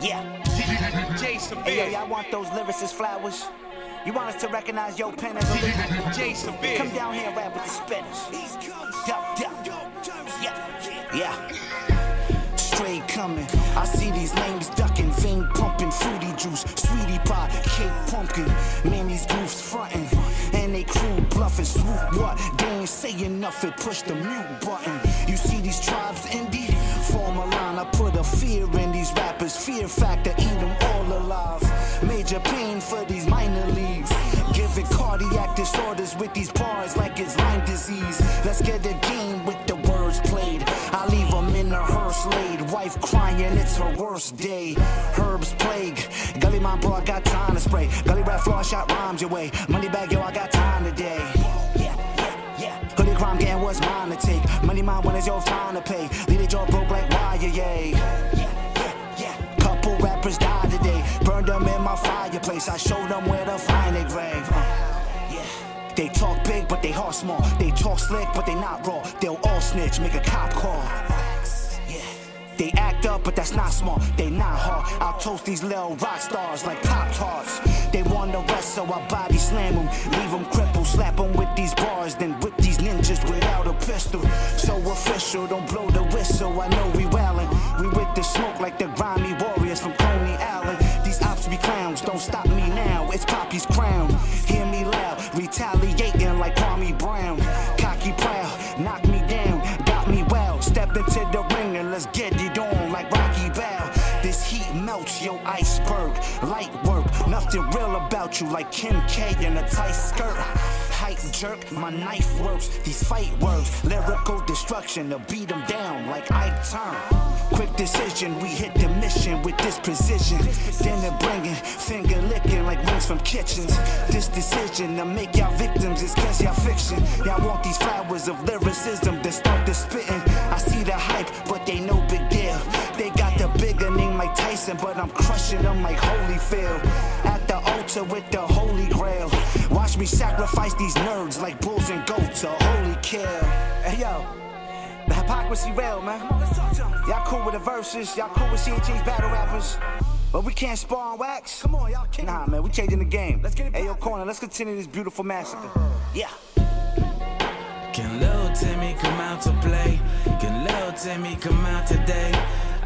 Yeah. Jason Hey, yo, Big. y'all want those lyricists flowers? You want us to recognize your pen as a lyric? Jason Big. Come down here and rap with the spinners. Duck, duck. Yeah, yeah. Straight coming. I see these names ducking, vein pumping, fruity juice, sweetie pie, cake pumpkin. Man, these goofs frontin', and they crew bluffing. Swoop what? They ain't saying nothing. Push the mute button. You see these tribes indie? Put a fear in these rappers. Fear factor, eat them all alive. Major pain for these minor leagues. Giving cardiac disorders with these bars like it's Lyme disease. Let's get a game with the words played. I leave them in a hearse laid. Wife crying, it's her worst day. Herbs plague. Gully my bro, I got time to spray. Gully rap floor, shot rhymes your way. Money bag, yo, I got time today. Yeah, yeah, yeah. Hoodie crime gang was mine to take. Money mine when it's your time to pay. Lead it jaw broke like wire, yay. Couple rappers died today. Burned them in my fireplace. I showed them where to find their grave. Uh. They talk big, but they heart small. They talk slick, but they not raw. They'll all snitch, make a cop call. They act up, but that's not smart. They not hard. I'll toast these little rock stars like Pop Tarts. They want the rest, so I body slam them. Leave them crippled, slap them with these bars, then whip these ninjas without a pistol. So official, don't blow the whistle. I know we wildin'. We with the smoke like the grimy warriors Light work, nothing real about you like Kim K in a tight skirt. Height jerk, my knife works. These fight words, lyrical destruction to beat them down like I turn. Quick decision, we hit the mission with this precision. Dinner bringing, finger licking like wings from kitchens. This decision to make y'all victims is cause y'all fiction. Y'all want these flowers of lyricism to start the spitting. I see the hype, but they no big deal. They got bigger name like Tyson, but I'm crushing them like Holyfield. At the altar with the holy grail. Watch me sacrifice these nerds like bulls and goats, a holy kill. Hey yo. The hypocrisy real, man. Y'all cool with the verses, y'all cool with CHA's battle rappers. But we can't spar on wax. Come on, y'all Nah, man, we changing the game. Let's get it Hey, yo, corner, let's continue this beautiful massacre. Uh. Yeah. Can Lil Timmy come out to play? Can Lil Timmy come out today?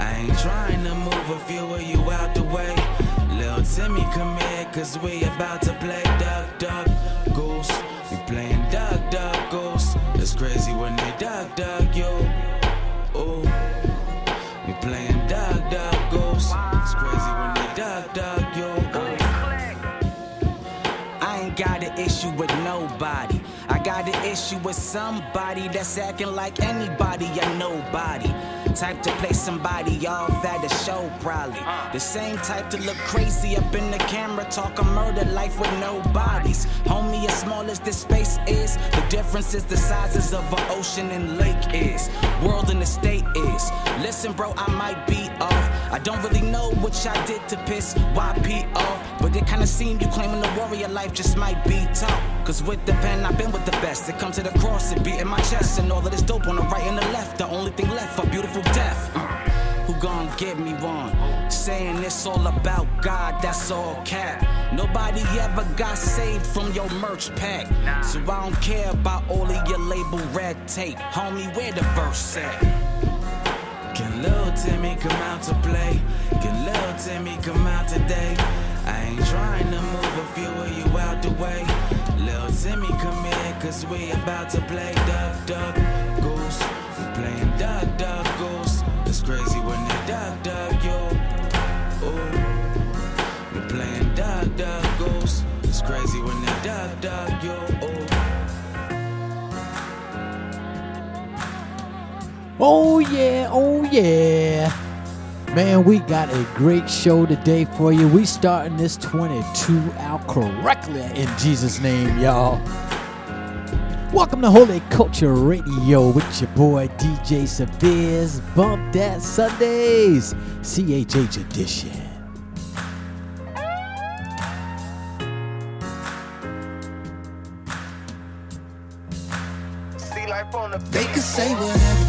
I ain't trying to move a few of you out the way. Little Timmy come here, cause we about to play Duck, Duck, Goose. We playing Duck, Duck, Goose. It's crazy when they Duck, Duck, got an issue with somebody that's acting like anybody or nobody. Type to play somebody off at a show, probably. The same type to look crazy up in the camera, talking murder life with no bodies. Homie, as small as this space is, the difference is the sizes of an ocean and lake is. World and the state is. Listen, bro, I might be off. I don't really know what y'all did to piss YP off, but it kinda seem you claiming the warrior life just might be tough. Cause with the pen, I've been with the best. It come to the cross, it beat in my chest, and all of this dope on the right and the left. The only thing left for beautiful death. Uh, who gon' give me one? Saying it's all about God, that's all cap. Nobody ever got saved from your merch pack. So I don't care about all of your label red tape. Homie, where the verse at? Lil Timmy come out to play? Can Lil Timmy come out today? I ain't trying to move a few of you out the way. Little Timmy come here, cause we about to play Duck, Duck, Goose. Playing Duck, Duck, Goose. It's crazy when they Duck, Duck, Oh yeah, oh yeah. Man, we got a great show today for you. We starting this 22 out correctly in Jesus' name, y'all. Welcome to Holy Culture Radio with your boy DJ Severe's Bump That Sundays, CHH edition. They can say whatever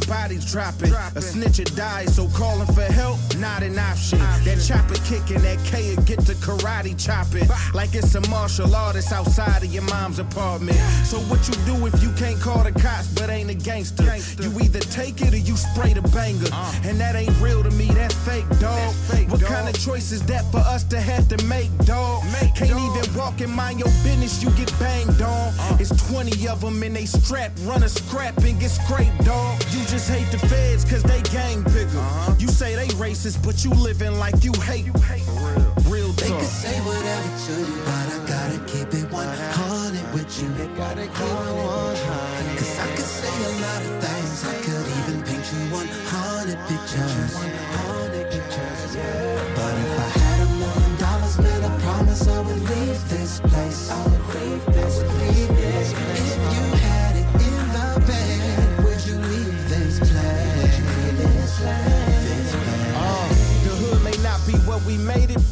and bodies dropping. A snitcher dies, so calling for help, not an option. That chopper kicking, that K get to karate chopping. Like it's a martial artist outside of your mom's apartment. So what you do if you can't call the cops but ain't a gangster? You either take it or you spray the banger. And that ain't real to me, that's fake, dog. What kind of choice is that for us to have to make, dog? Can't even walk and mind your business, you get banged on. It's 20 of them and they strap, run a scrap and get scraped, dog. You just hate the feds cause they gang bigger. Uh-huh. You say they racist, but you living like you hate. Real They talk. could say whatever to you, but I gotta keep it 100 with you. Gotta keep it 100.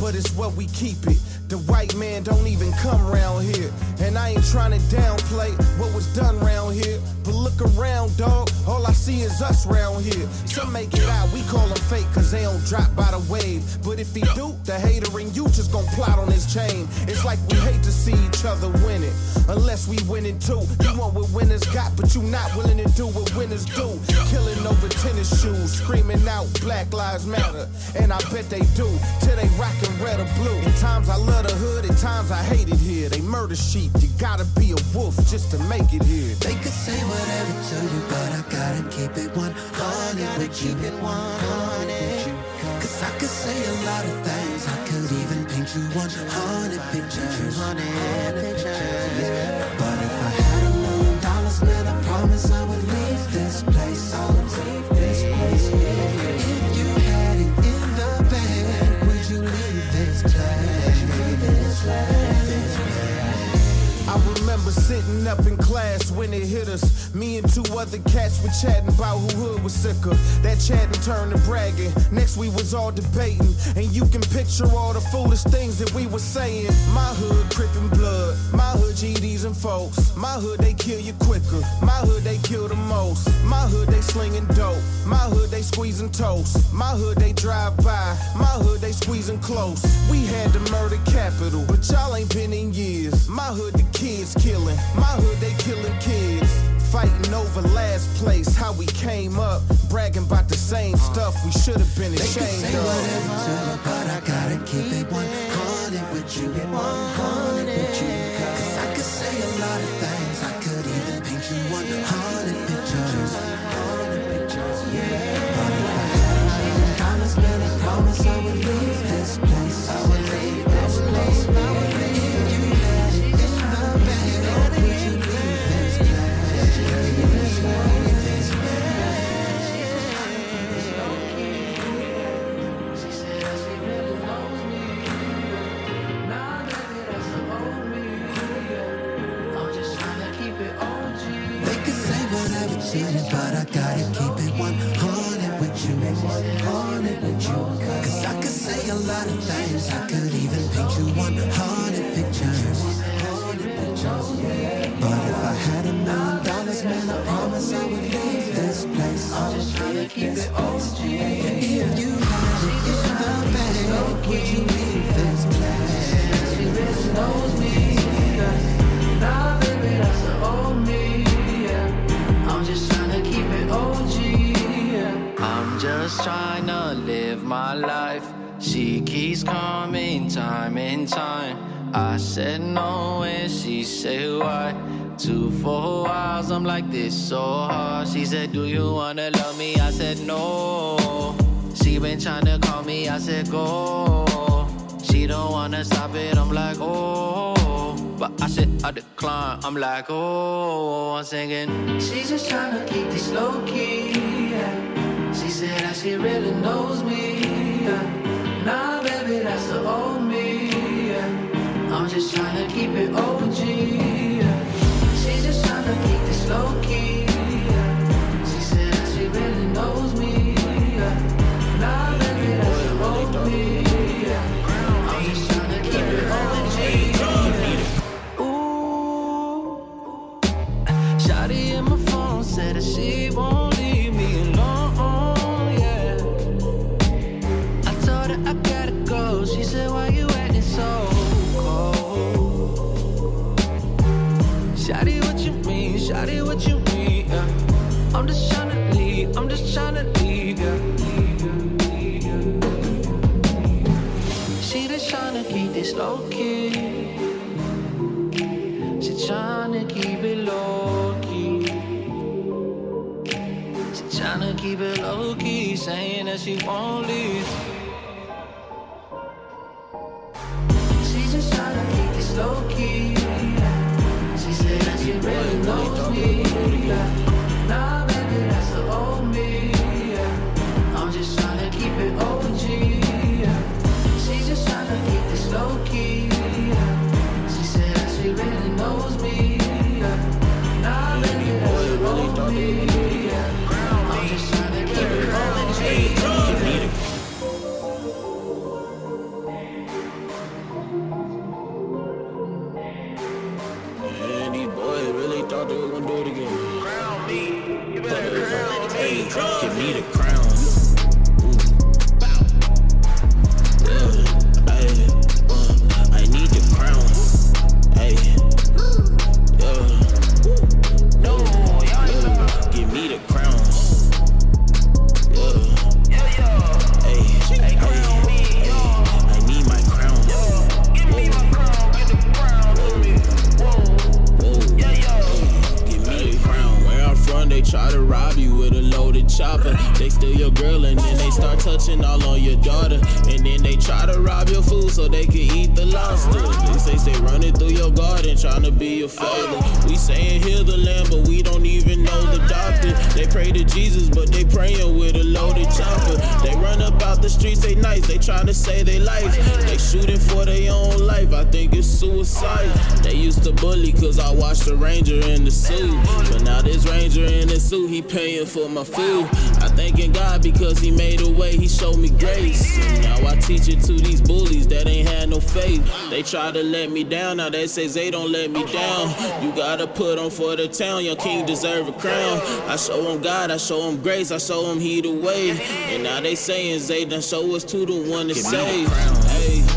But it's what we keep it. The white man don't even come round here. And I ain't trying to downplay what was done round here. But look around, dog. All I see is us round here. Some make it out, we call them fake, cause they don't drop by the wave. But if he do, the hater in you just gon' plot on his chain. It's like we hate to see each other winning. Unless we winning too. You want what winners got, but you not willing to do what winners do. Killing over tennis shoes, screaming out Black Lives Matter. And I bet they do, till they rockin' red or blue. At times I love the hood, at times I hate it here. They murder sheep, you gotta be a wolf just to make it here. They could say whatever to you, but I gotta keep it 100 with you. 100 Cause I could say a lot of things. I could even paint you 100 pictures. 100 pictures. Up in class when it hit us. Me and two other cats were chatting about who hood was sicker. That chatting turned to bragging. Next we was all debating, and you can picture all the foolish things that we were saying. My hood crippin' blood, my hood GDs and folks. My hood they kill you quicker, my hood they kill the most. My hood they slinging dope, my hood they squeezing toast. My hood they drive by, my hood they squeezing close. We had the murder capital, but y'all ain't been in years. My hood the kids killing, my hood they killing kids. Fighting over last place, how we came up, bragging about the same stuff we should have been They could ashamed say of. whatever to but I gotta keep it 100 with you. 100 with you. Paint you but I gotta keep it 100 with you. 100 with you. Cause I could say a lot of things. I could even paint you 100 pictures. But if I had a million dollars, man, I promise I would leave this place. I would trying to keep it OG. She coming time and time. I said no, and she said why. Two, four hours, I'm like this so hard. She said, Do you wanna love me? I said no. She been trying to call me, I said go. She don't wanna stop it, I'm like, oh. But I said I decline, I'm like, oh. I'm singing. She's just trying to keep this low key. Yeah. She said that she really knows me. Yeah. Nah, baby, that's the old me. I'm just trying to keep it OG. She's just trying to keep this low key. She said that she really knows me. Yeah. Nah, baby, that's the old me. I'm just trying to keep it OG. Ooh, Shotty in my phone said that she won't. Low key. She tryna keep it low key. She tryna keep it low key, saying that she won't leave. They try to let me down, now they say they don't let me down. You gotta put on for the town, your king deserve a crown. I show him God, I show him grace, I show him he the way. And now they saying Zay done show us two to the one to save.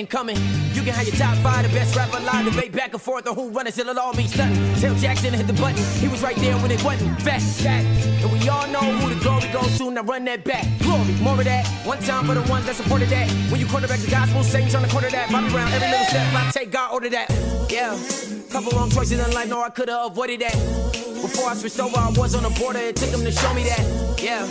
Second coming. You can have your top five, the best rapper alive, debate back and forth on who run it till it all be stunning. Tell Jackson to hit the button. He was right there when it wasn't. Fat, fat. And we all know who the glory goes to. Now run that back. Glory, more of that. One time for the ones that supported that. When you quarterback the gospel, Saints on the quarter that. Bobby Brown, every little step I take, God order that. Yeah. Couple wrong choices in life, no, I could've avoided that. Before I switched over, I was on the border. It took him to show me that. Yeah.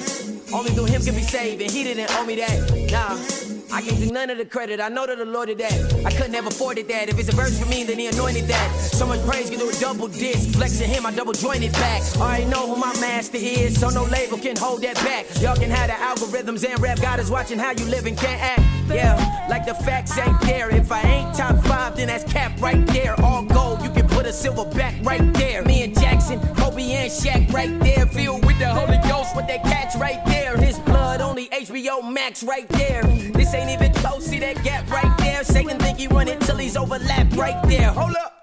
Only through him can be saved, and he didn't owe me that. Nah. I can't do none of the credit. I know that the Lord did that. I couldn't have afforded that. If it's a verse for me, then he anointed that. So much praise, can do a double disc. Flexing him, I double jointed back. I already know who my master is, so no label can hold that back. Y'all can have the algorithms and rap. God is watching how you live and can't act. Yeah, like the facts ain't there. If I ain't top five, then that's cap right there. All gold, you can put a silver back right there. Me and Jackson, Kobe and Shaq right there. Filled with the Holy Ghost, with that catch right there. His blood only HBO Max right there. This ain't even close, see that gap right there. Satan think he run it till he's overlapped right there. Hold up.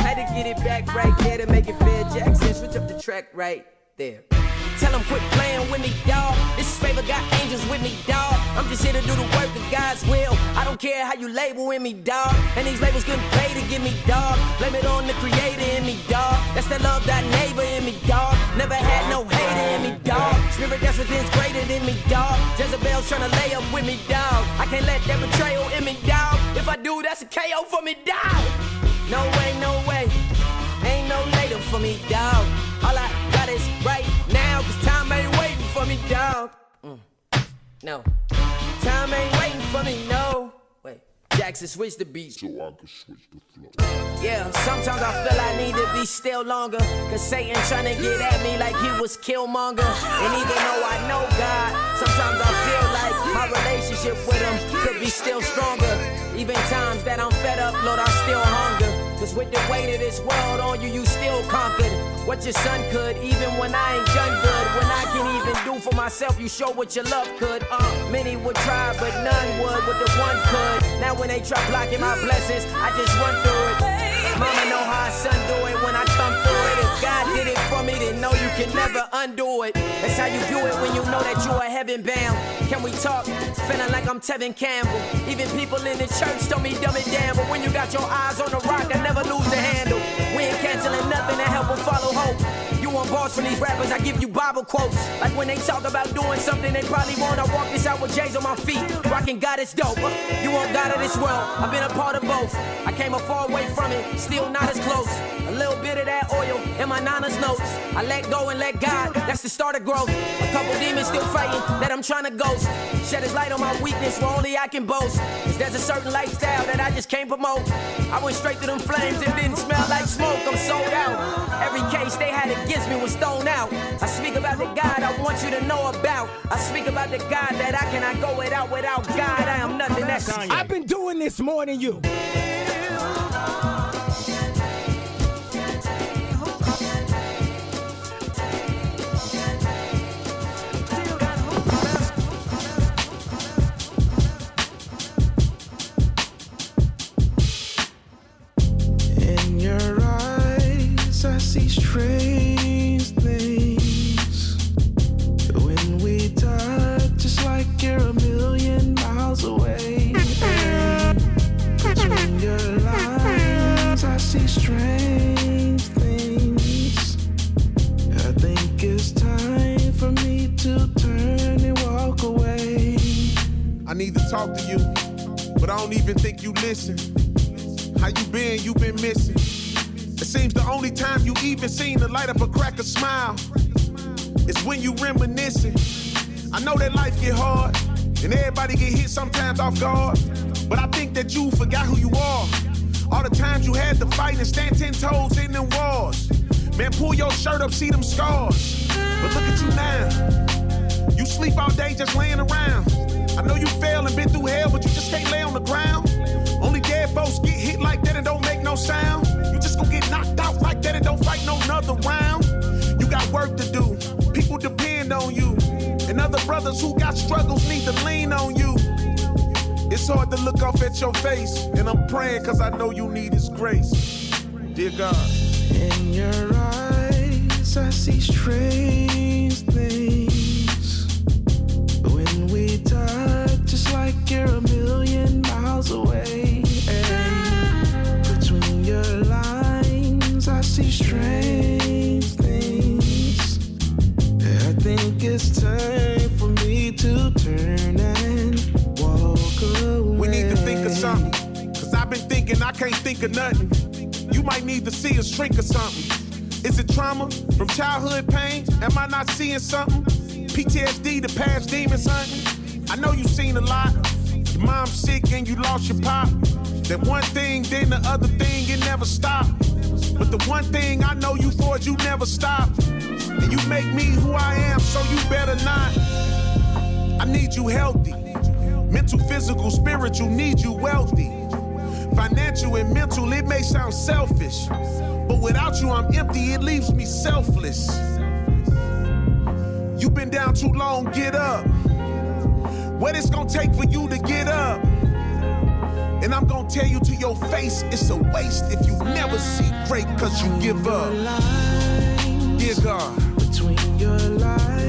Had to get it back right there to make it fair. Jackson, switch up the track right there. Tell him quit playing with me, dawg. This favor got angels with me, dawg. I'm just here to do the work of God's will. I don't care how you labeling me, dawg. And these labels couldn't pay to get me, dawg. Blame it on the creator in me, dawg. That's that love, that neighbor in me, dawg. Never had no hater in me, dawg. Spirit that's within's greater than me, dawg. Jezebel's trying to lay up with me, dawg. I can't let that betrayal in me, dawg. If I do, that's a KO for me, dawg. No way, no way. Ain't no later for me, dawg. All I got is right now, cause time ain't waiting for me, dawg. Mm. No. Time ain't waiting for me, no. Wait. Jackson, switch the beat. So I can switch the flow. Yeah, sometimes I feel I need to be still longer. Cause Satan trying to get at me like he was Killmonger. And even though I know God, sometimes I feel like my relationship with him could be still stronger. Even times that I'm fed up, Lord, I still hunger. Cause with the weight of this world on you, you still conquered. What your son could, even when I ain't done good. When I can even do for myself, you show what your love could. Uh, many would try, but none would, what the one could. Now when they try blocking my blessings, I just run through it. Mama know how a son do it when I God did it for me, then know you can never undo it. That's how you do it when you know that you are heaven bound. Can we talk? Feeling like I'm Tevin Campbell. Even people in the church told me dumb it down. But when you got your eyes on the rock, I never lose the handle. We ain't canceling nothing to help them follow hope. You want bars from these rappers, I give you Bible quotes. Like when they talk about doing something, they probably wanna walk this out with J's on my feet. Rocking God is dope. You want God of this world, I've been a part of both. I came a far away from it, still not as close. Little bit of that oil in my nana's notes. I let go and let God, that's the start of growth. A couple demons still fighting that I'm trying to ghost. Shed his light on my weakness where only I can boast. Cause there's a certain lifestyle that I just can't promote. I went straight to them flames, it didn't smell like smoke, I'm sold out. Every case they had against me was thrown out. I speak about the God I want you to know about. I speak about the God that I cannot go without. Without God, I am nothing. That's I've been doing this more than you. Talk to you, but I don't even think you listen. How you been? You been missing. Seems the only time you even seen the light up a crack a smile is when you reminiscing. I know that life get hard and everybody get hit sometimes off guard, but I think that you forgot who you are. All the times you had to fight and stand ten toes in them wars. Man, pull your shirt up, see them scars. But look at you now. You sleep all day just laying around. I know you failed and been through hell, but you just can't lay on the ground. Only dead folks get hit like that and don't make no sound. Gon' get knocked out like that and don't fight no another round. You got work to do. People depend on you. And other brothers who got struggles need to lean on you. It's hard to look off at your face. And I'm praying cause I know you need his grace. Dear God. In your eyes, I see strange things. When we touch, just like you're a million miles away. Can't think of nothing. You might need to see a shrink or something. Is it trauma from childhood pain? Am I not seeing something? PTSD, the past demons something? I know you've seen a lot. Your mom's sick and you lost your pop. That one thing, then the other thing, it never stopped. But the one thing I know you for is you never stop. And you make me who I am, so you better not. I need you healthy. Mental, physical, spiritual, need you wealthy. Financial and mental, it may sound selfish. But without you, I'm empty, it leaves me selfless. You've been down too long, get up. What it's gonna take for you to get up. And I'm gonna tell you to your face, it's a waste if you never see great cause you give up. Dear God. Between your line,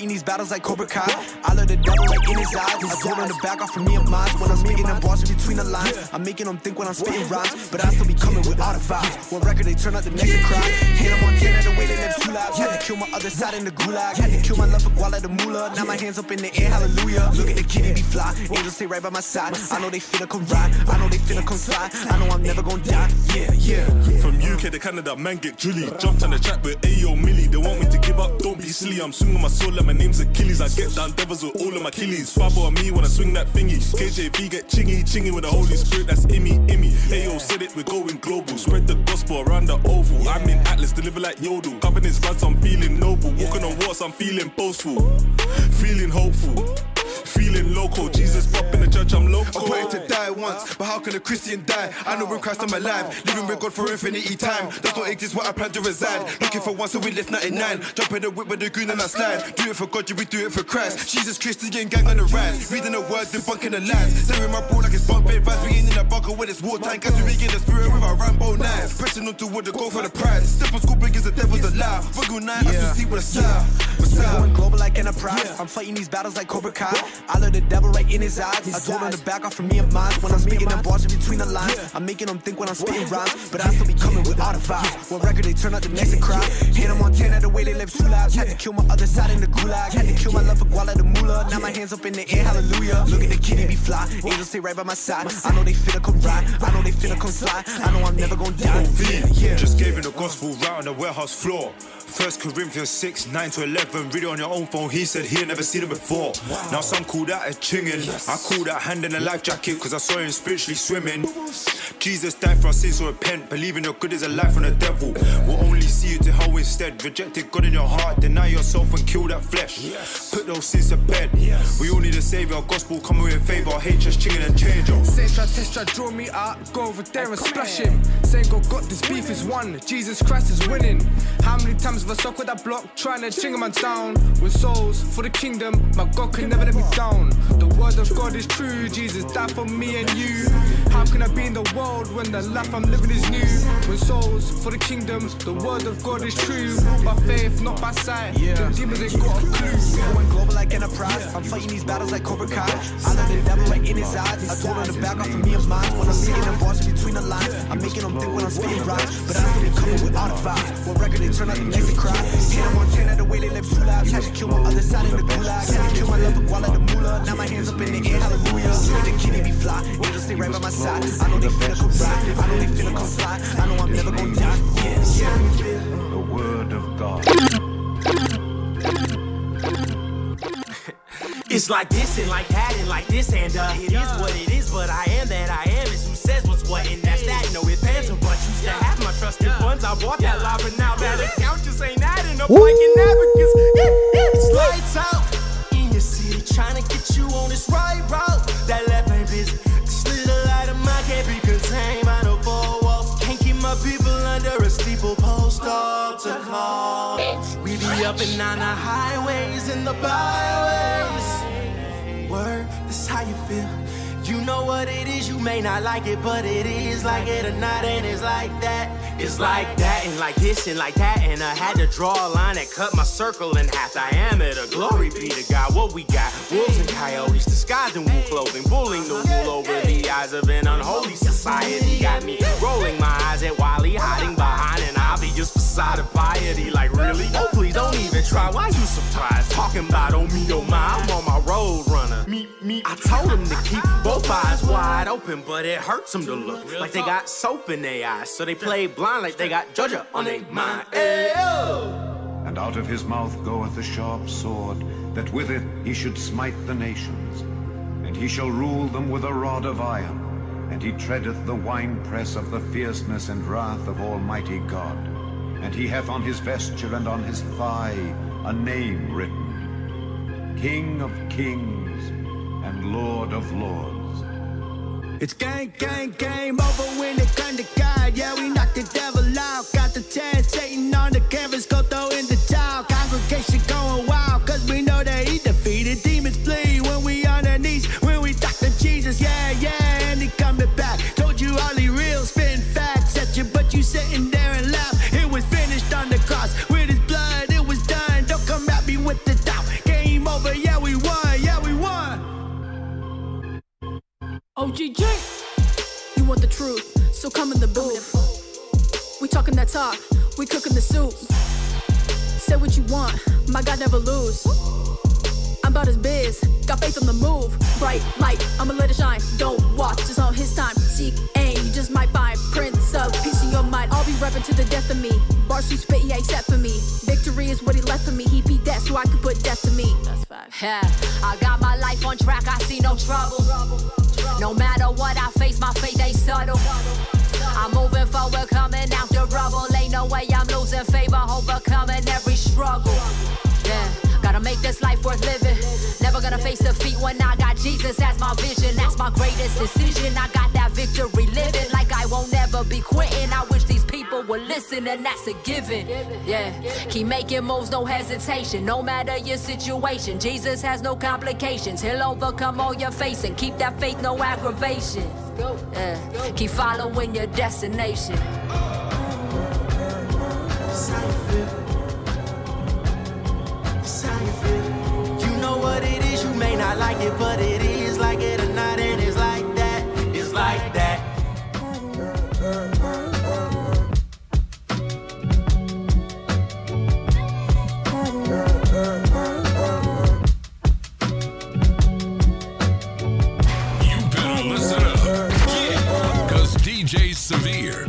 fighting these battles like Cobra Kai. The devil right in his eyes. I told him to back off from me and mine. When I'm speaking bars in between the lines, I'm making them think when I'm spitting rhymes. But I still be coming with all the vibes. One record, they turn out the next to cry. Hit them on 10 at the way they live two lives. Had to kill my other side in the gulag. Had to kill my love for Guala the Moolah. Now my hands up in the air, hallelujah. Look at the kitty be fly. Angels stay right by my side. I know they finna come ride. I know they finna come slide. I know I'm never gonna die. Yeah, yeah. From UK to Canada, man get drilly. Jumped on the track with Ayo Millie. They want me to give up, don't be silly. I'm swinging my soul like my name's Achilles. I get down devils with all of my Achilles. Father on me when I swing that thingy. KJV get chingy, chingy with the Holy Spirit, that's immy, immy. Ayo said it, we're going global. Spread the gospel around the oval. I'm in Atlas, deliver like Yodel. Covenants runs, I'm feeling noble. Walking on walls, I'm feeling boastful. Feeling hopeful. Feeling local, Jesus pop in the church, I'm local. I wanted to die once, but how can a Christian die? I know in Christ I'm alive, living with God for infinity time. Does not exist where I plan to reside. Looking for one, so we left 99. Jump in the whip with the green and I slide. Do it for God, you we do it for Christ. Jesus Christian gang on the rise. Reading the word, debunking the lies. Staring my bro like it's bunk bed vibes. Being in a bunker when it's wartime. Guys, we get the spirit with our Rambo knives. Pressing on toward the goal for the prize. Step on school big as the devil's alive. Wiggle night, I still see what I saw. We going global like enterprise. I'm fighting these battles like Cobra Kai. I let the devil right in his eyes. I told him to back off from me and mine. When I'm speaking I'm in between the lines, I'm making them think when I'm spitting rhymes. But I still be coming with all the vibes. One record, they turn out the next to cry. Hit them on 10 at the way they live two lives. Had to kill my other side in the gulag. Had to kill my love for Guala the Moolah. Now my hands up in the air, hallelujah. Look at the kitty be fly. Angels stay right by my side. I know they finna come ride. I know they finna come slide. I know I'm never gonna die. Yeah, yeah. Just gave him the gospel right on the warehouse floor. First Corinthians 6, 9 to 11. Read it on your own phone. He said he had never seen it before. Now some call that a chinging. I call that hand in a life jacket because I saw him spiritually swimming. Jesus died for our sins, so repent. Believing your good is a life from the devil. Will only see you to hell instead. Rejected God in your heart. Deny yourself and kill that flesh. Put those sins to bed. We all need a savior. Gospel coming with favor. Hate just chinging and change. Say try test try draw me out, go over there and splash him. Saying God got this beef is won, Jesus Christ is winning. How many times have I stuck with that block, trying to ching man down? With souls for the kingdom, my God can never let me down. The word of God is true, Jesus died for me and you. How can I be in the world when the life I'm living is new? With souls for the kingdom, the word of God is true. By faith, not by sight. The demons ain't got a clue. Going global like enterprise. I'm fighting these battles like Cobra Kai. I let the devil right in his eyes. I told him to back off from me and mine. When I'm singing them bars between the lines, I'm making them think when I'm spitting rhymes. But I'm still be coming with vibes. One record, they turn out the next to cry. Hit them on 10 at the way they live two lives. Had to kill my other side in the gulag. Had to kill my love for Guala the Moolah. Now my hands up in the air, hallelujah. Look the kitty be fly. Angels stay right by my side. I know they finna come ride. I know they finna come slide. I know I'm never gonna die. Yeah, yeah. The word of God. It's like this and like that and like this and uh It is what it is, but I am that I am Is who says what's what and that's that No ifs, ands, or buts Used to have my trusted funds I bought ain't adding up like an abacus Yeah, yeah. It's lights out in your city Trying to get you on this right route. That left ain't busy. This little light of mine can't be contained by no four walls. Can't keep my people under a steeple post up to call. We be up and down the highways in the byways what it is, you may not like it, but it is like it or not, and it's like that. It's like that, and like this, and like that, and I had to draw a line that cut my circle in half. Diameter, glory be to God. What we got? Wolves and coyotes disguised in wool clothing, pulling the wool over the eyes of an unholy society. Got me rolling my eyes at Wally, hiding behind an obvious facade of piety. Like, really? Oh, please don't even try. Why you surprised? Talking about oh me, oh my, I'm on my road runner. Me, me. I told them to keep both eyes wide open, but it hurts them to look like they got soap in their eyes. So they play blind like they got Georgia on their mind. Ayo. And out of his mouth goeth a sharp sword, that with it he should smite the nations. And he shall rule them with a rod of iron, and he treadeth the winepress of the fierceness and wrath of Almighty God. And he hath on his vesture and on his thigh a name written, King of kings and Lord of lords. It's gang, gang, game over when it come to God. Yeah, we knock the devil out. Got the chance, Satan on the canvas, go throw in the towel. Congregation going wild, cause we know that he want the truth, so come in the booth. We talking that talk, we cooking the soup. Say what you want, my God never lose. I'm about his biz, got faith on the move. Bright light, I'ma let it shine. Don't watch, just on his time. Seek aim, you just might find prince of peace in your mind. I'll be repping to the death of me. Bars you spit, ain't set for me. Victory is what he left for me. He beat death so I could put death to me. That's fact. Yeah, I got my life on track, I see no trouble. No matter what I face, my faith ain't subtle. I'm moving forward, coming out the rubble. Ain't no way I'm losing favor, overcoming every struggle. Yeah, gotta make this life worth living. Never gonna face defeat when I got Jesus as my vision. That's my greatest decision. I got that victory living like I won't ever be quitting. I wish these people would listen, and that's a given. Yeah, keep making moves, no hesitation. No matter your situation, Jesus has no complications. He'll overcome all you're facing. Keep that faith, no aggravation. Yeah, keep following your destination. You know what it is, you may not like it, but it is like it or not, and it's Severe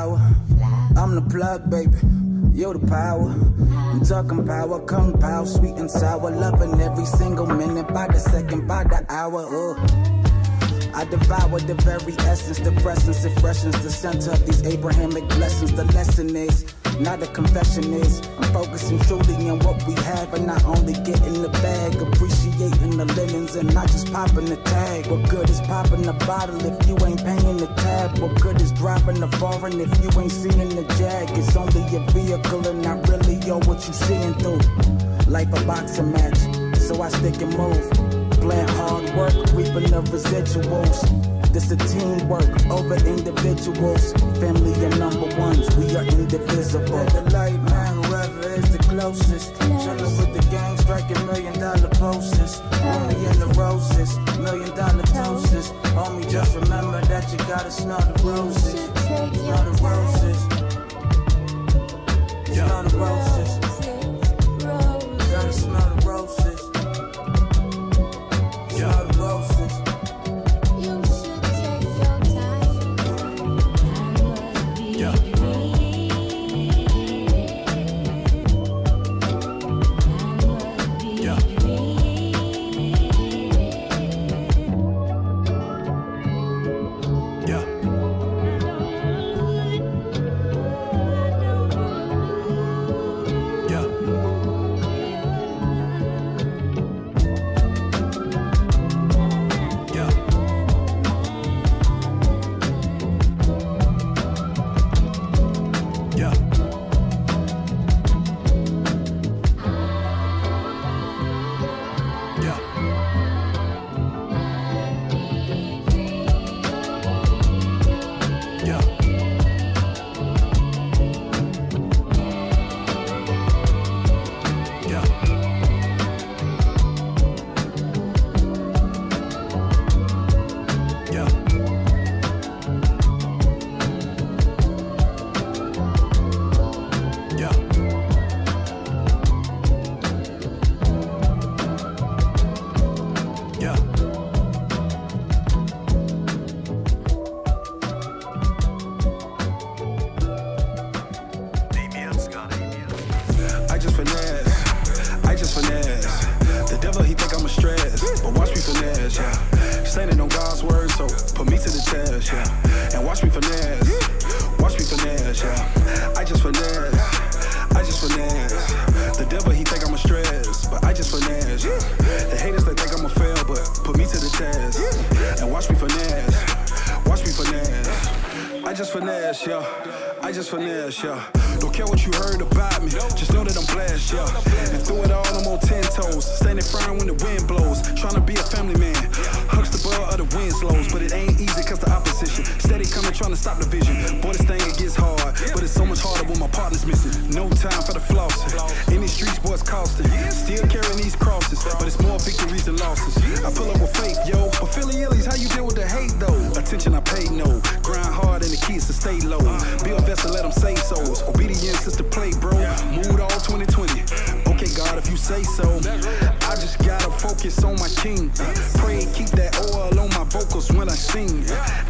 flower. I'm the plug, baby. You're the power. I'm talking power, kung pao, sweet and sour. Loving every single minute, by the second, by the hour. Uh. I devour the very essence, the presence, it freshens the center of these Abrahamic blessings. The lesson is not a confession is I'm focusing truly on what we have and not only getting the bag, appreciating the linens and not just popping the tag. What good is popping the bottle if you ain't paying the tab? What good is driving the foreign if you ain't seeing the jag? It's only a vehicle and not really yo what you're seeing through. Life a boxing match, so I stick and move. Playing hard work, reaping the residuals. This a teamwork over individuals. Family are number ones, we are indivisible. Hit the light, man, whoever is the closest. Chillin' with the gang, striking million dollar poses. Only in the roses, million dollar toasters. Homie, just remember that you gotta smell the roses. Smell the roses. Smell the roses.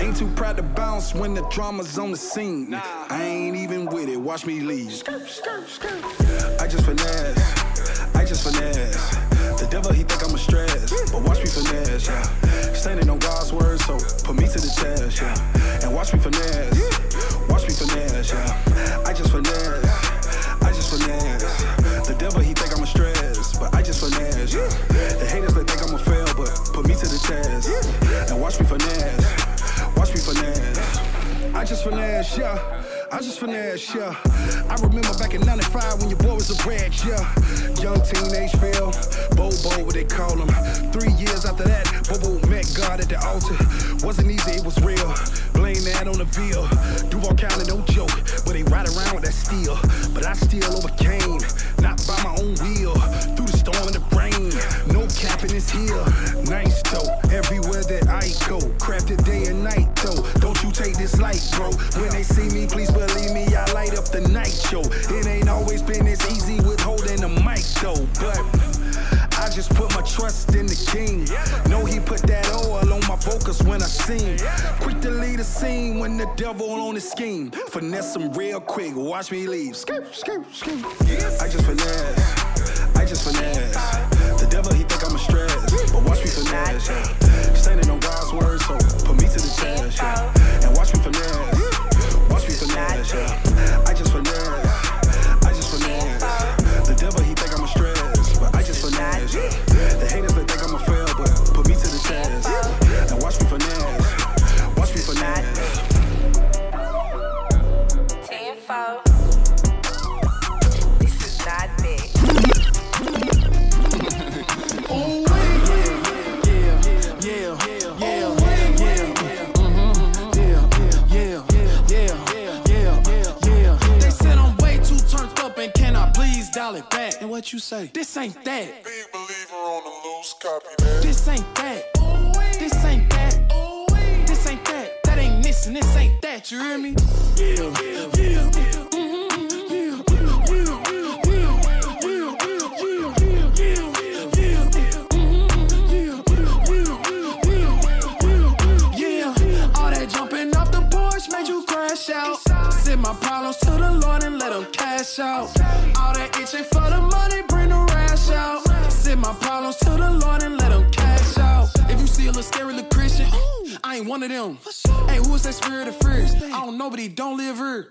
Ain't too proud to bounce when the drama's on the scene. I ain't even with it, watch me leave. I just finesse. I just finesse. The devil, he think I'm a stress. But watch me finesse, yeah. Standing on God's word, so put me to the test, yeah. And watch me finesse. Watch me finesse, yeah. I just finesse. I just finesse. The devil, he think I'm a stress. But I just finesse, yeah. The haters, they think I'm a fail, but put me to the test. And watch me finesse. I just finesse, yeah. I just finesse, yeah. I remember back in 95 when your boy was a rat, yeah. Young teenage Phil, Bobo, what they call him. Three years after that, Bobo met God at the altar. Wasn't easy, it was real. Blame that on the veal. Duval County, no joke, but they ride around with that steel. But I still overcame, not by my own will. In this hill. Nice though, everywhere that I go. Crafted day and night though. Don't you take this light, bro. When they see me, please believe me, I light up the night show. It ain't always been as easy with holding the mic though, but I just put my trust in the king. Know he put that oil on my vocals when I sing. Quick to lead a scene when the devil on the scheme. Finesse him real quick, watch me leave. Skirt, skirt, skirt. I just finesse. I just finesse. But watch me finesse. Yeah. Standing on God's word, so put me to the test. Yeah. And watch me finesse. Watch me finesse. Yeah. I just finesse. I just finesse. The devil he think I'm a stress, but I just finesse. Yeah. This ain't that. Big believer on the loose, copy that. This ain't that. This ain't that. This ain't that. That ain't this and this ain't that. You hear me? Yeah, yeah, yeah. One of them. Hey, who is that spirit of fear? I don't know, but he don't live here.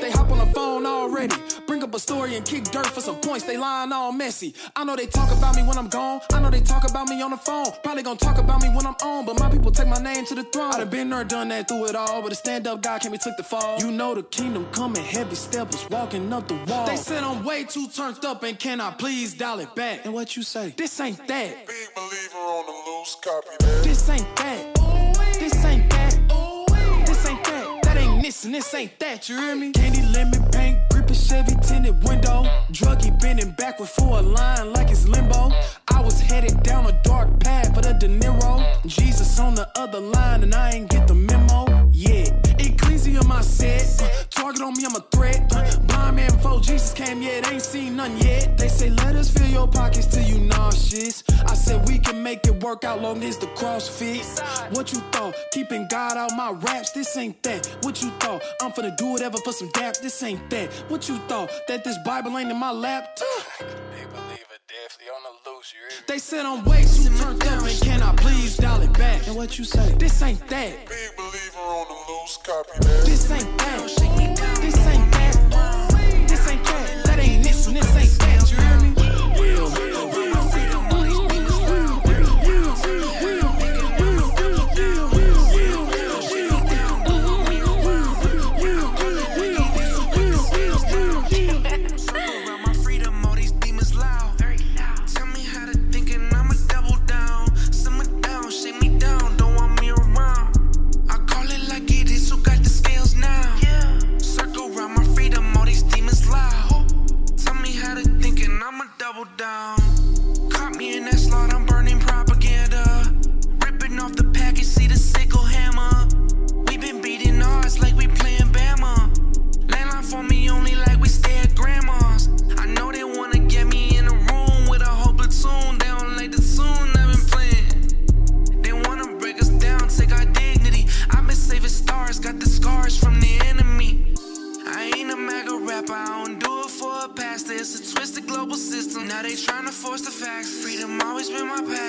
They hop on the phone already. Bring up a story and kick dirt for some points. They lying all messy. I know they talk about me when I'm gone. I know they talk about me on the phone. Probably gonna talk about me when I'm on. But my people take my name to the throne. I done been there, done that, through it all. But a stand up guy can't be took the fall. You know the kingdom coming, heavy steppers walking up the wall. They said I'm way too turned up and can I please dial it back? And what you say? This ain't that. Big believer on the loose, copy that. This ain't that. This and this ain't that. You hear me? Candy lemon paint, gripping Chevy tinted window. Druggy bending backward for a line like it's limbo. I was headed down a dark path for the De Niro. Jesus on the other line and I ain't get the memo. Yeah, Ecclesia my set. Uh, target on me, I'm a threat. Uh, blind man before Jesus came yeah, yet, ain't seen none yet. They say let us fill your pockets till you nauseous. I said we can make it work out long as the cross fits. What you thought? Keeping God out my raps, this ain't that. What you thought? I'm finna do whatever for some dap, this ain't that. What you thought? That this Bible ain't in my lap? They said I'm way too turned up and can I please dial it back? And what you say? This ain't that. Big believer on the loose, copy that. This ain't that. This ain't that. This ain't that. That ain't this and this ain't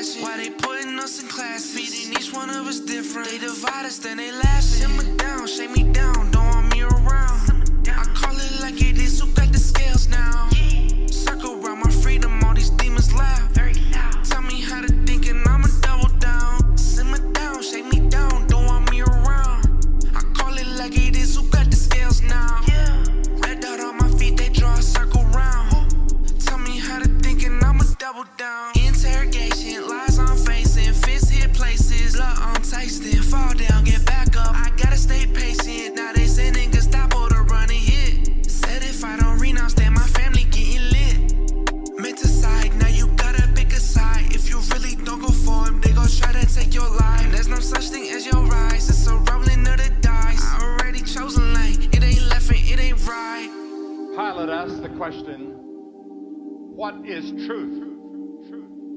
passion. Why they putting us in class? Feeding each one of us different. They divide us, then they laugh. Simmer down, shake me down, don't want me around. I call it like it is, who got the scales now? Circle around my freedom, all these demons laugh. Tell me how to think and I'ma double down. Simmer down, shake me down, don't want me around. I call it like it is, who got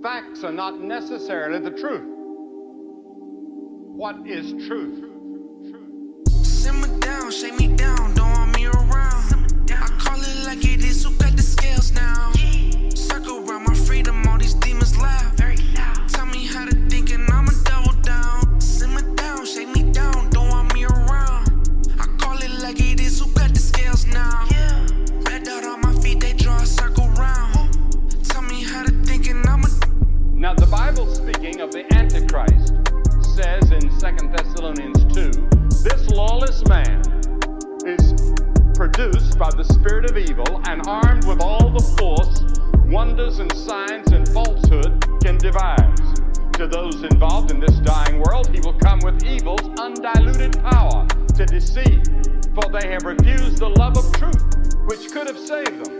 Facts are not necessarily the truth. What is truth? Simmer down, shake me down, don't want me around. I call it like it is, who got the scales now? Circle around my freedom, all these demons laugh. Now, the Bible speaking of the Antichrist says in 2 Thessalonians 2 this lawless man is produced by the spirit of evil and armed with all the force, wonders, and signs and falsehood can devise. To those involved in this dying world, he will come with evil's undiluted power to deceive, for they have refused the love of truth, which could have saved them.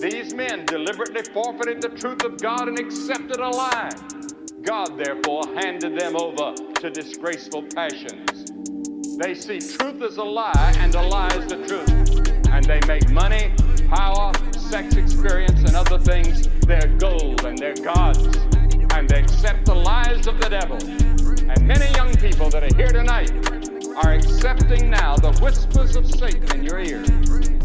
These men deliberately forfeited the truth of God and accepted a lie. God, therefore, handed them over to disgraceful passions. They see truth as a lie and a lie as the truth. And they make money, power, sex experience, and other things their gold and their gods. And they accept the lies of the devil. And many young people that are here tonight are accepting now the whispers of Satan in your ear.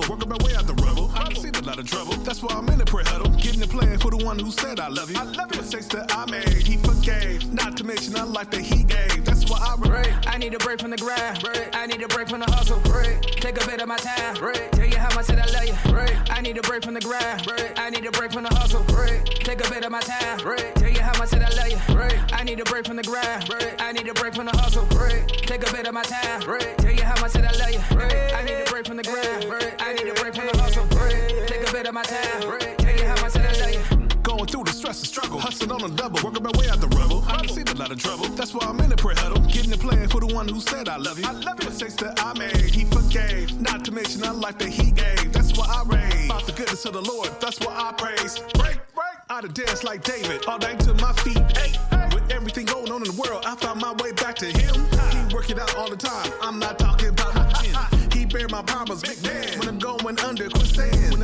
Double, working my way out the rubble. I've seen a lot of trouble. That's why I'm in the prayer huddle, getting the plan for the one who said I love you. I love you. Mistakes that I made, he forgave. Not to mention the life that he gave. That's why I Break. I need a break from the grind. Break. I need a break from the hustle. Break. Take a bit of my time. Break. Tell you how much that I love you. Break. I need a break from the grind. Break. I need a break from the hustle. Break. Take a bit of my time. Break. Tell you how much that I love you. Break. I need a break from the grind. Break. I need a break from the hustle. Break. Take a bit of my time. Break. Break. Take a bit of my time. Break. Tell you how much that I love you. Going through the stress and struggle, hustling on a double, working my way out the rubble. I've seen a lot of trouble. That's why I'm in the prayer huddle, getting the plan for the one who said I love you. I love you. The Mistakes that I made, he forgave. Not to mention the life that he gave. That's why I rave. About the goodness of the Lord, that's why I praise. Break, break. I'd have danced like David, all night to my feet. Hey, hey. With everything going on in the world, I found my way back to him. He work it out all the time. I'm not talking about my chin. He bear my problems, big man. When I'm going under, quicksand.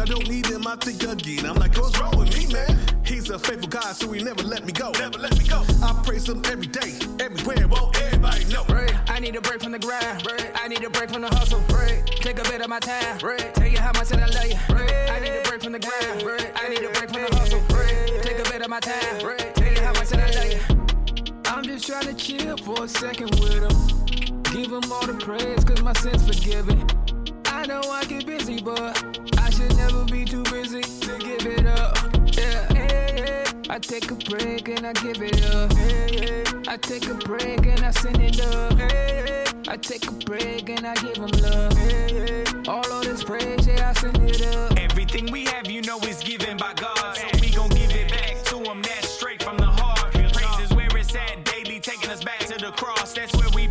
When I don't need him, I think again. I'm like, what's wrong with me, man? He's a faithful God, so he never let me go. Never let me go. I praise him every day, everywhere. Won't everybody know? Break. I need a break from the grind. Break. I need a break from the hustle. Break. Take a bit of my time. Break. Tell you how much that I love you. Break. I need a break from the grind. Break. I need a break from the hustle. Break. Take a bit of my time. Break. Tell you how much that I love you. I'm just trying to chill for a second with him. Give him all the praise, cause my sins forgiven. I know I get busy, but I should never be too busy to give it up. Yeah, yeah, yeah. I take a break and I give it up. Yeah. I take a break and I send it up. I take a break and I give him love. All of this praise, yeah, I send it up. Everything we have, you know, is given by God. So we gon' give it back to him. That's straight from the heart. Praise is where it's at daily, taking us back to the cross. That's where we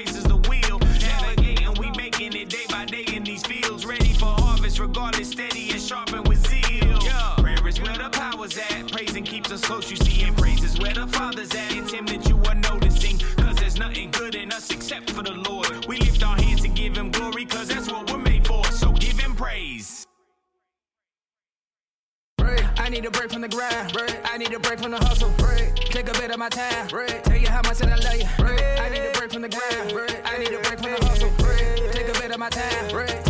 is the wheel. Navigating, we making it day by day in these fields. Ready for harvest, regardless, steady and sharpened with zeal. Yeah. Prayer is where the power's at. Praising keeps us close, you see, and need a break from the grind. Break. I need a break from the hustle. Break. Take a bit of my time. Break. Tell you how much that I love you. Break. I need a break from the grind. Break. I need a break from the hustle. Break. Take a bit of my time. Break.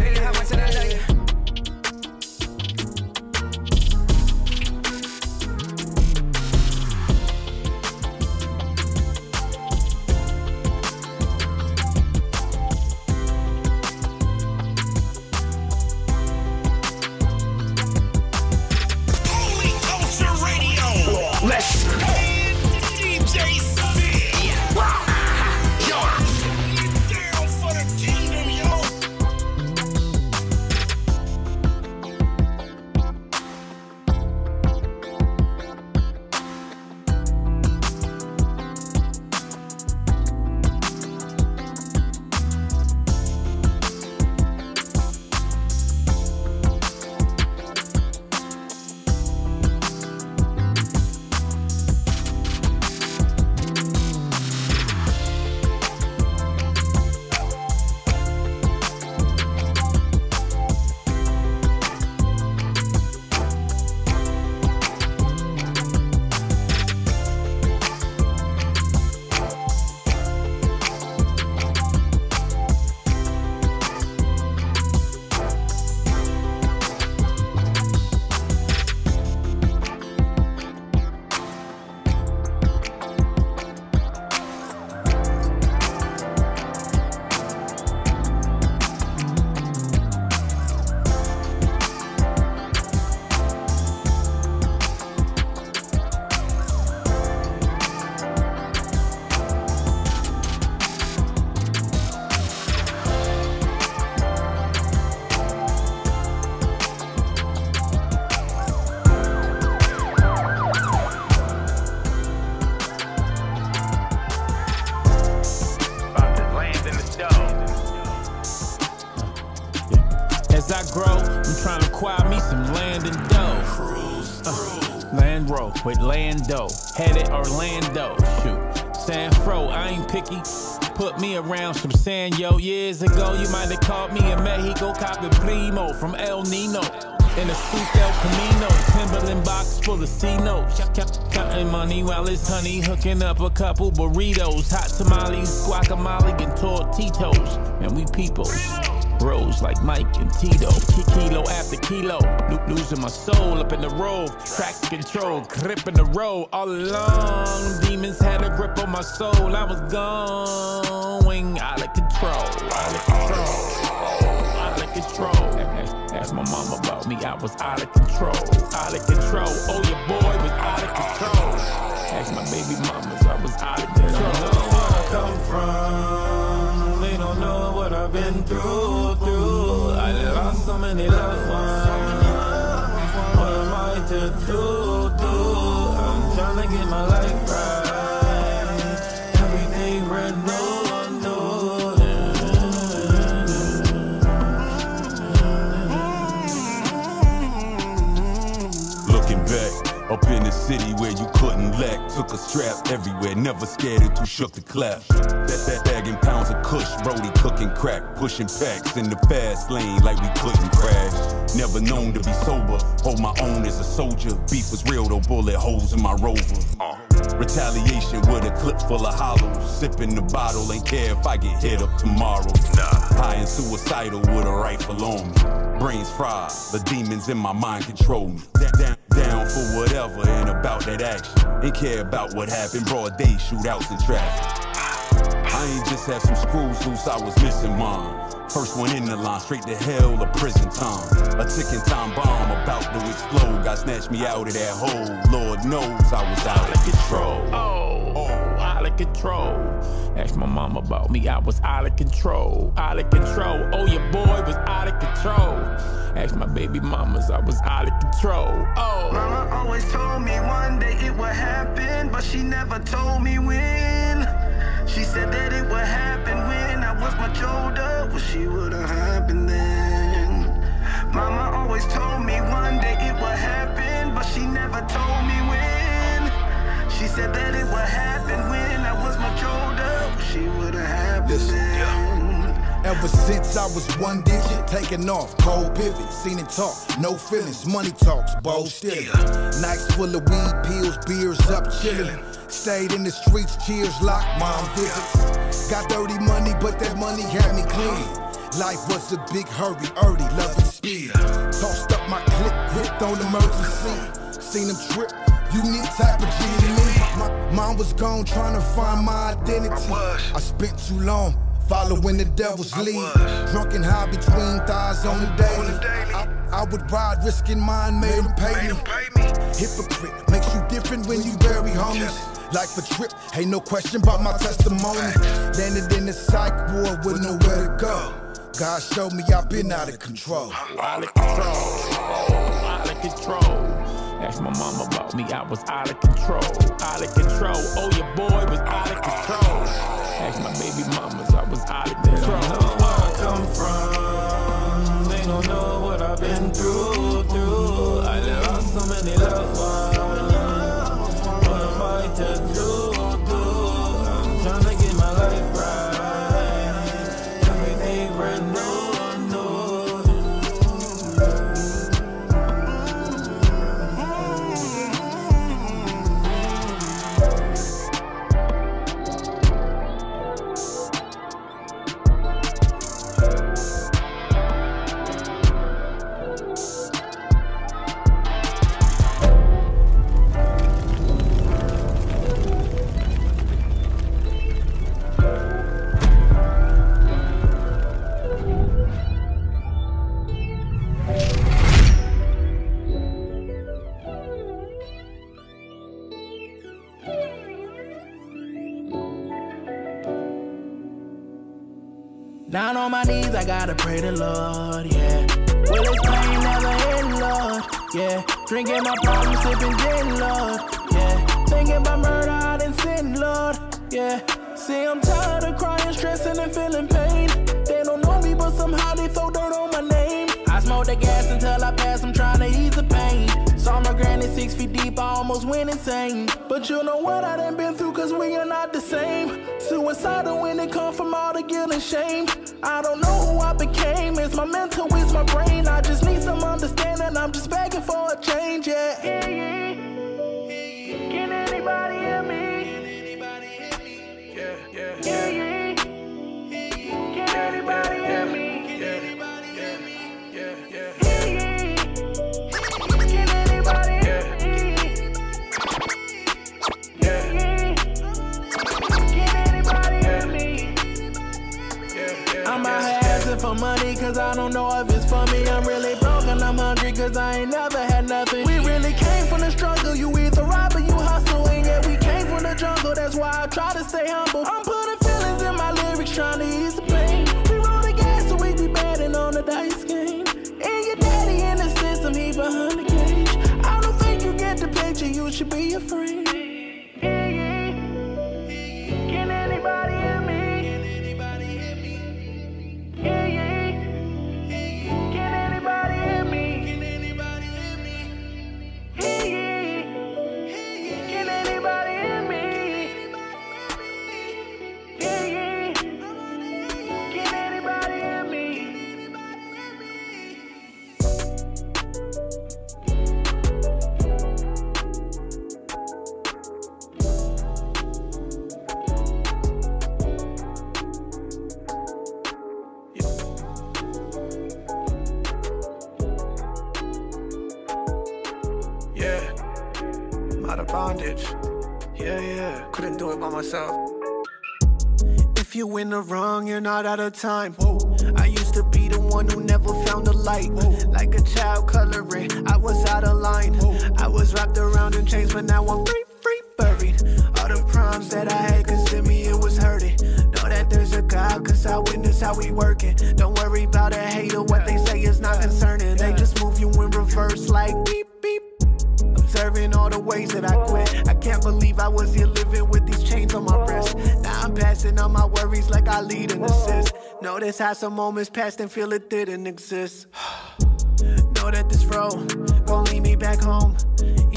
With Lando, headed Orlando. Shoot, San Fro, I ain't picky. Put me around some sand, yo. Years ago, you might have caught me in Mexico, copy primo from El Nino. In a suit El Camino, Timberland box full of C notes. Counting money while it's honey, hooking up a couple burritos, hot tamales, guacamole, and tortitos. And we peoples. Bros like Mike and Tito, kilo after kilo, Lo- losing my soul up in the road, tracks control, grip in the road, all along. Demons had a grip on my soul, I was going out of control, out of control, out of control. Ask- my mama about me, I was out of control, out of control. Oh, your boy was out of control. Ask my baby mamas, I was out of control. Don't know where I come from, many loved ones. What am I to do, do? I'm trying to get my life city where you couldn't lack. Took a strap everywhere, never scared it too shook the clap. That, that bagging pounds of kush, Brody cooking crack, pushing packs in the fast lane like we couldn't crash. Never known to be sober, hold my own as a soldier. Beef was real though, bullet holes in my rover. Uh. Retaliation with a clip full of hollows. Sipping the bottle, ain't care if I get hit up tomorrow. Nah. High and suicidal with a rifle on me. Brains fried, the demons in my mind control me. Down, down, down for whatever and about that action. Ain't care about what happened, broad day shootouts and traffic. I ain't just have some screws loose, I was missing mine. First one in the line, straight to hell or prison time. A ticking time bomb about to explode. Got snatched me out of that hole. Lord knows I was out of control. Oh, oh, out of control. Ask my mom about me, I was out of control. Out of control. Oh, your boy was out of control. Ask my baby mamas, I was out of control. Oh. Mama always told me one day it would happen, but she never told me when. She said that it would happen when I was much older. Well, she would have happened then. Mama always told me one day it would happen, but she never told me when. She said that it would happen when I was much older. Well, she would have happened then. Ever since I was one digit, taking off, cold pivot, seen it talk, no feelings, money talks, bold stealing. Nights full of weed, pills, beers up, chilling. Stayed in the streets, cheers, locked, mom visits. Got dirty money, but that money had me clean. Life was a big hurry, early, loving speed. Tossed up my click, gripped on emergency. Seen him trip, unique type of G to. My mom was gone trying to find my identity. I spent too long following the devil's lead. Drunk and high between thighs on the daily. I, I would ride, risking mine, made him pay me. Hypocrite makes you different when you bury homies. Life a trip, ain't no question about my testimony. Landed in the psych ward with nowhere to go. God showed me I've been out of control. Out of control. Out of control. Ask my mom about me, I was out of control. Out of control. Oh, your boy was out of control. Ask my baby mamas, I was out of control. I gotta pray the Lord, yeah. Will this pain never end, Lord? Yeah. Drinking my problem, sipping gin, Lord. Yeah. Thinking about murder, I done sin, Lord. Yeah. See, I'm tired of crying, stressing, and feeling pain. They don't know me, but somehow they throw dirt on my name. I smoke the gas until I pass, I'm trying to ease the pain. Saw my granny six feet deep, I almost went insane. But you know what I done been through, cause we are not the same. Suicidal when it come from all the guilt and shame. I don't know who I became, it's my mental, it's my brain. I just need some understanding, I'm just begging for a change, yeah. Can I don't know if it's for me. I'm really broke and I'm hungry cause I ain't never time. Whoa. I used to be the one who never found the light. Whoa. Like a child coloring, I was out of line. Whoa. I was wrapped around in chains, but now I'm free, Notice how some moments passed and feel it didn't exist. know that this road gon' lead me back home.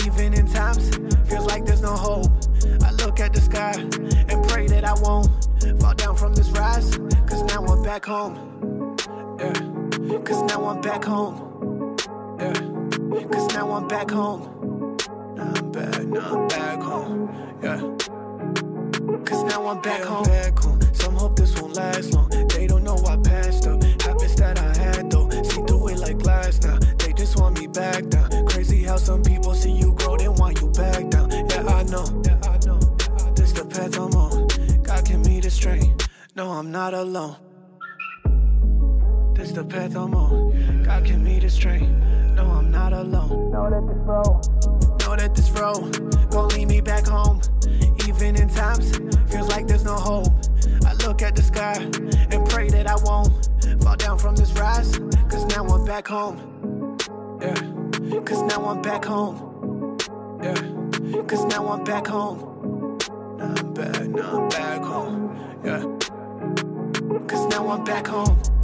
Even in times, feels like there's no hope. I look at the sky and pray that I won't fall down from this rise. Cause now I'm back home. Yeah. Cause now I'm back home. Yeah. Cause now I'm back home. Now I'm back, now I'm back home. Yeah. Cause now I'm back home. back home. Some hope this won't last long. Back down. Crazy how some people see you grow, they want you back down. Yeah, I know. Yeah, I know. This the path I'm on. God give me the strength. No, I'm not alone. This the path I'm on. God give me the strength. No, I'm not alone. Know that this road, know that this road gon' lead me back home. Even in times, feels like there's no hope. I look at the sky and pray that I won't fall down from this rise. Cause now I'm back home. Yeah. Cause now I'm back home. Yeah. Cause now I'm back home. Now I'm back, now I'm back home. Yeah. Cause now I'm back home.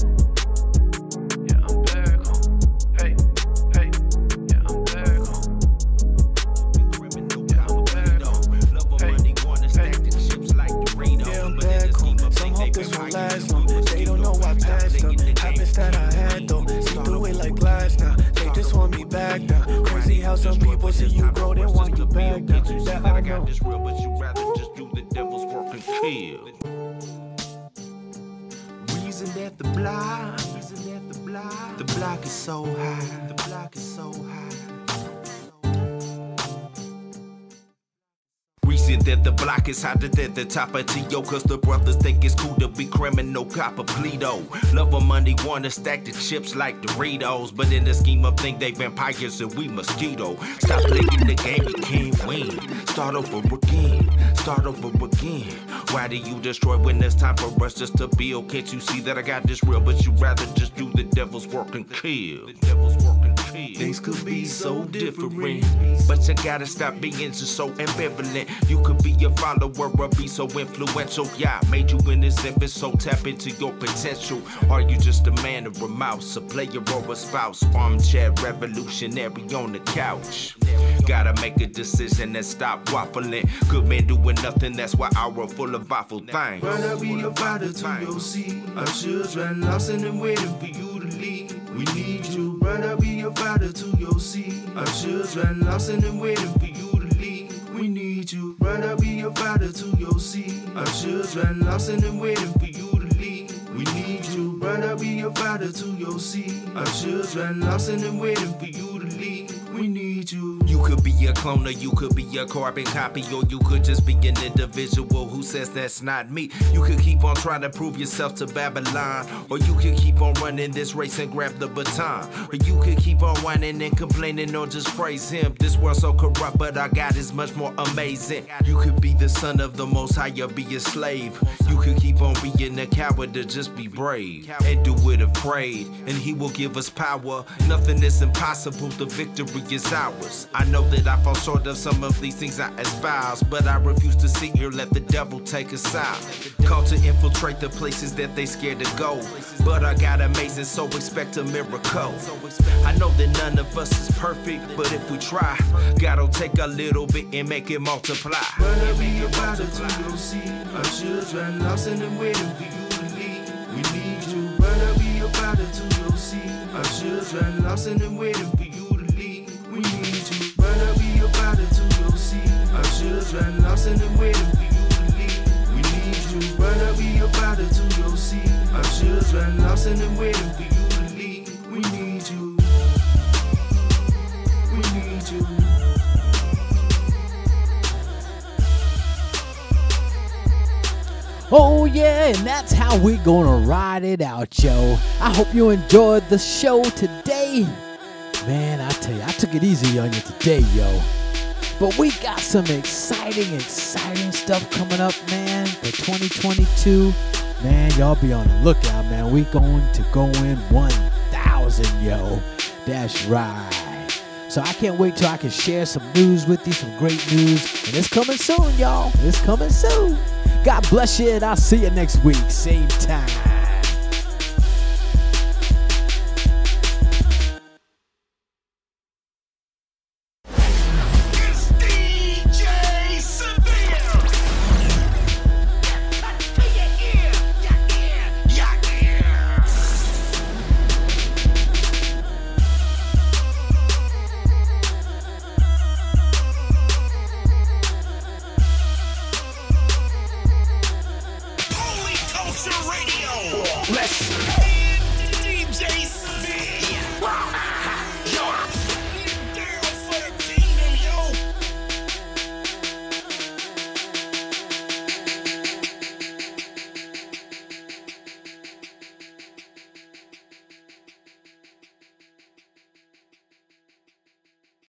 Some people see you grow, they want you back down. Yeah, I know. this real, but you rather just do the devil's work and kill. Reason that the block, reason that the block, the block is so high, the block is so high. Reason that the block is hotter than the top of T.O. Cause the brothers think it's cool to be criminal copper Pleto. Love of money, wanna stack the chips like Doritos. But in the scheme of things, they vampires and we mosquito. Stop playing the game, you can't win. Start over again, start over again. Why do you destroy when it's time for us just to build? Can't you see that I got this real, but you rather just do the devil's work and kill? The devil's work and kill. Things could be so different, but you gotta stop being just so ambivalent. You could be a follower or be so influential. Yeah, I made you innocent, so tap into your potential. Are you just a man or a mouse, a player or a spouse? Armchair revolutionary on the couch. Gotta make a decision and stop waffling. Good men doing nothing, that's why I our full of awful things. Rather be a father to your seed. Our children lost and waiting for you to leave. We need you, brother, be to your seed. Our children lost and waiting for you to leave. We need you, brother, be a father to your seed. Our children lost and waiting for you to leave. We need you, brother, be a father to your seed. Our children lost and waiting for you to leave. We need you. You could be a clone or you could be a carbon copy, or you could just be an individual who says that's not me. You could keep on trying to prove yourself to Babylon, or you could keep on running this race and grab the baton, or you could keep on whining and complaining or just praise him. This world's so corrupt, but our God is much more amazing. You could be the son of the Most High or be a slave. You could keep on being a coward or just be brave and do it afraid, and He will give us power. Nothing is impossible. The victory is ours. I know that I fall short of some of these things I espouse, but I refuse to sit here let the devil take us out. Called to infiltrate the places that they scared to go, but I got amazing, so expect a miracle. I know that none of us is perfect, but if we try, God'll take a little bit and make it multiply. Brother, be a father to your seed. Our children lost and waiting for you to. We need you, brother, be a father to your seed. Our children lost and waiting for you We need you, brother, be a father to your seed. Our children lost in the. We need you. We need you. Oh yeah, and that's how we're gonna ride it out, yo. I hope you enjoyed the show today. Man, I tell you, I took it easy on you today, yo. But we got some exciting, exciting stuff coming up, man, for 2022. Man, y'all be on the lookout, man. We going to go in 1,000, yo. That's right. So I can't wait till I can share some news with you, some great news. And it's coming soon, y'all. It's coming soon. God bless you, and I'll see you next week, same time.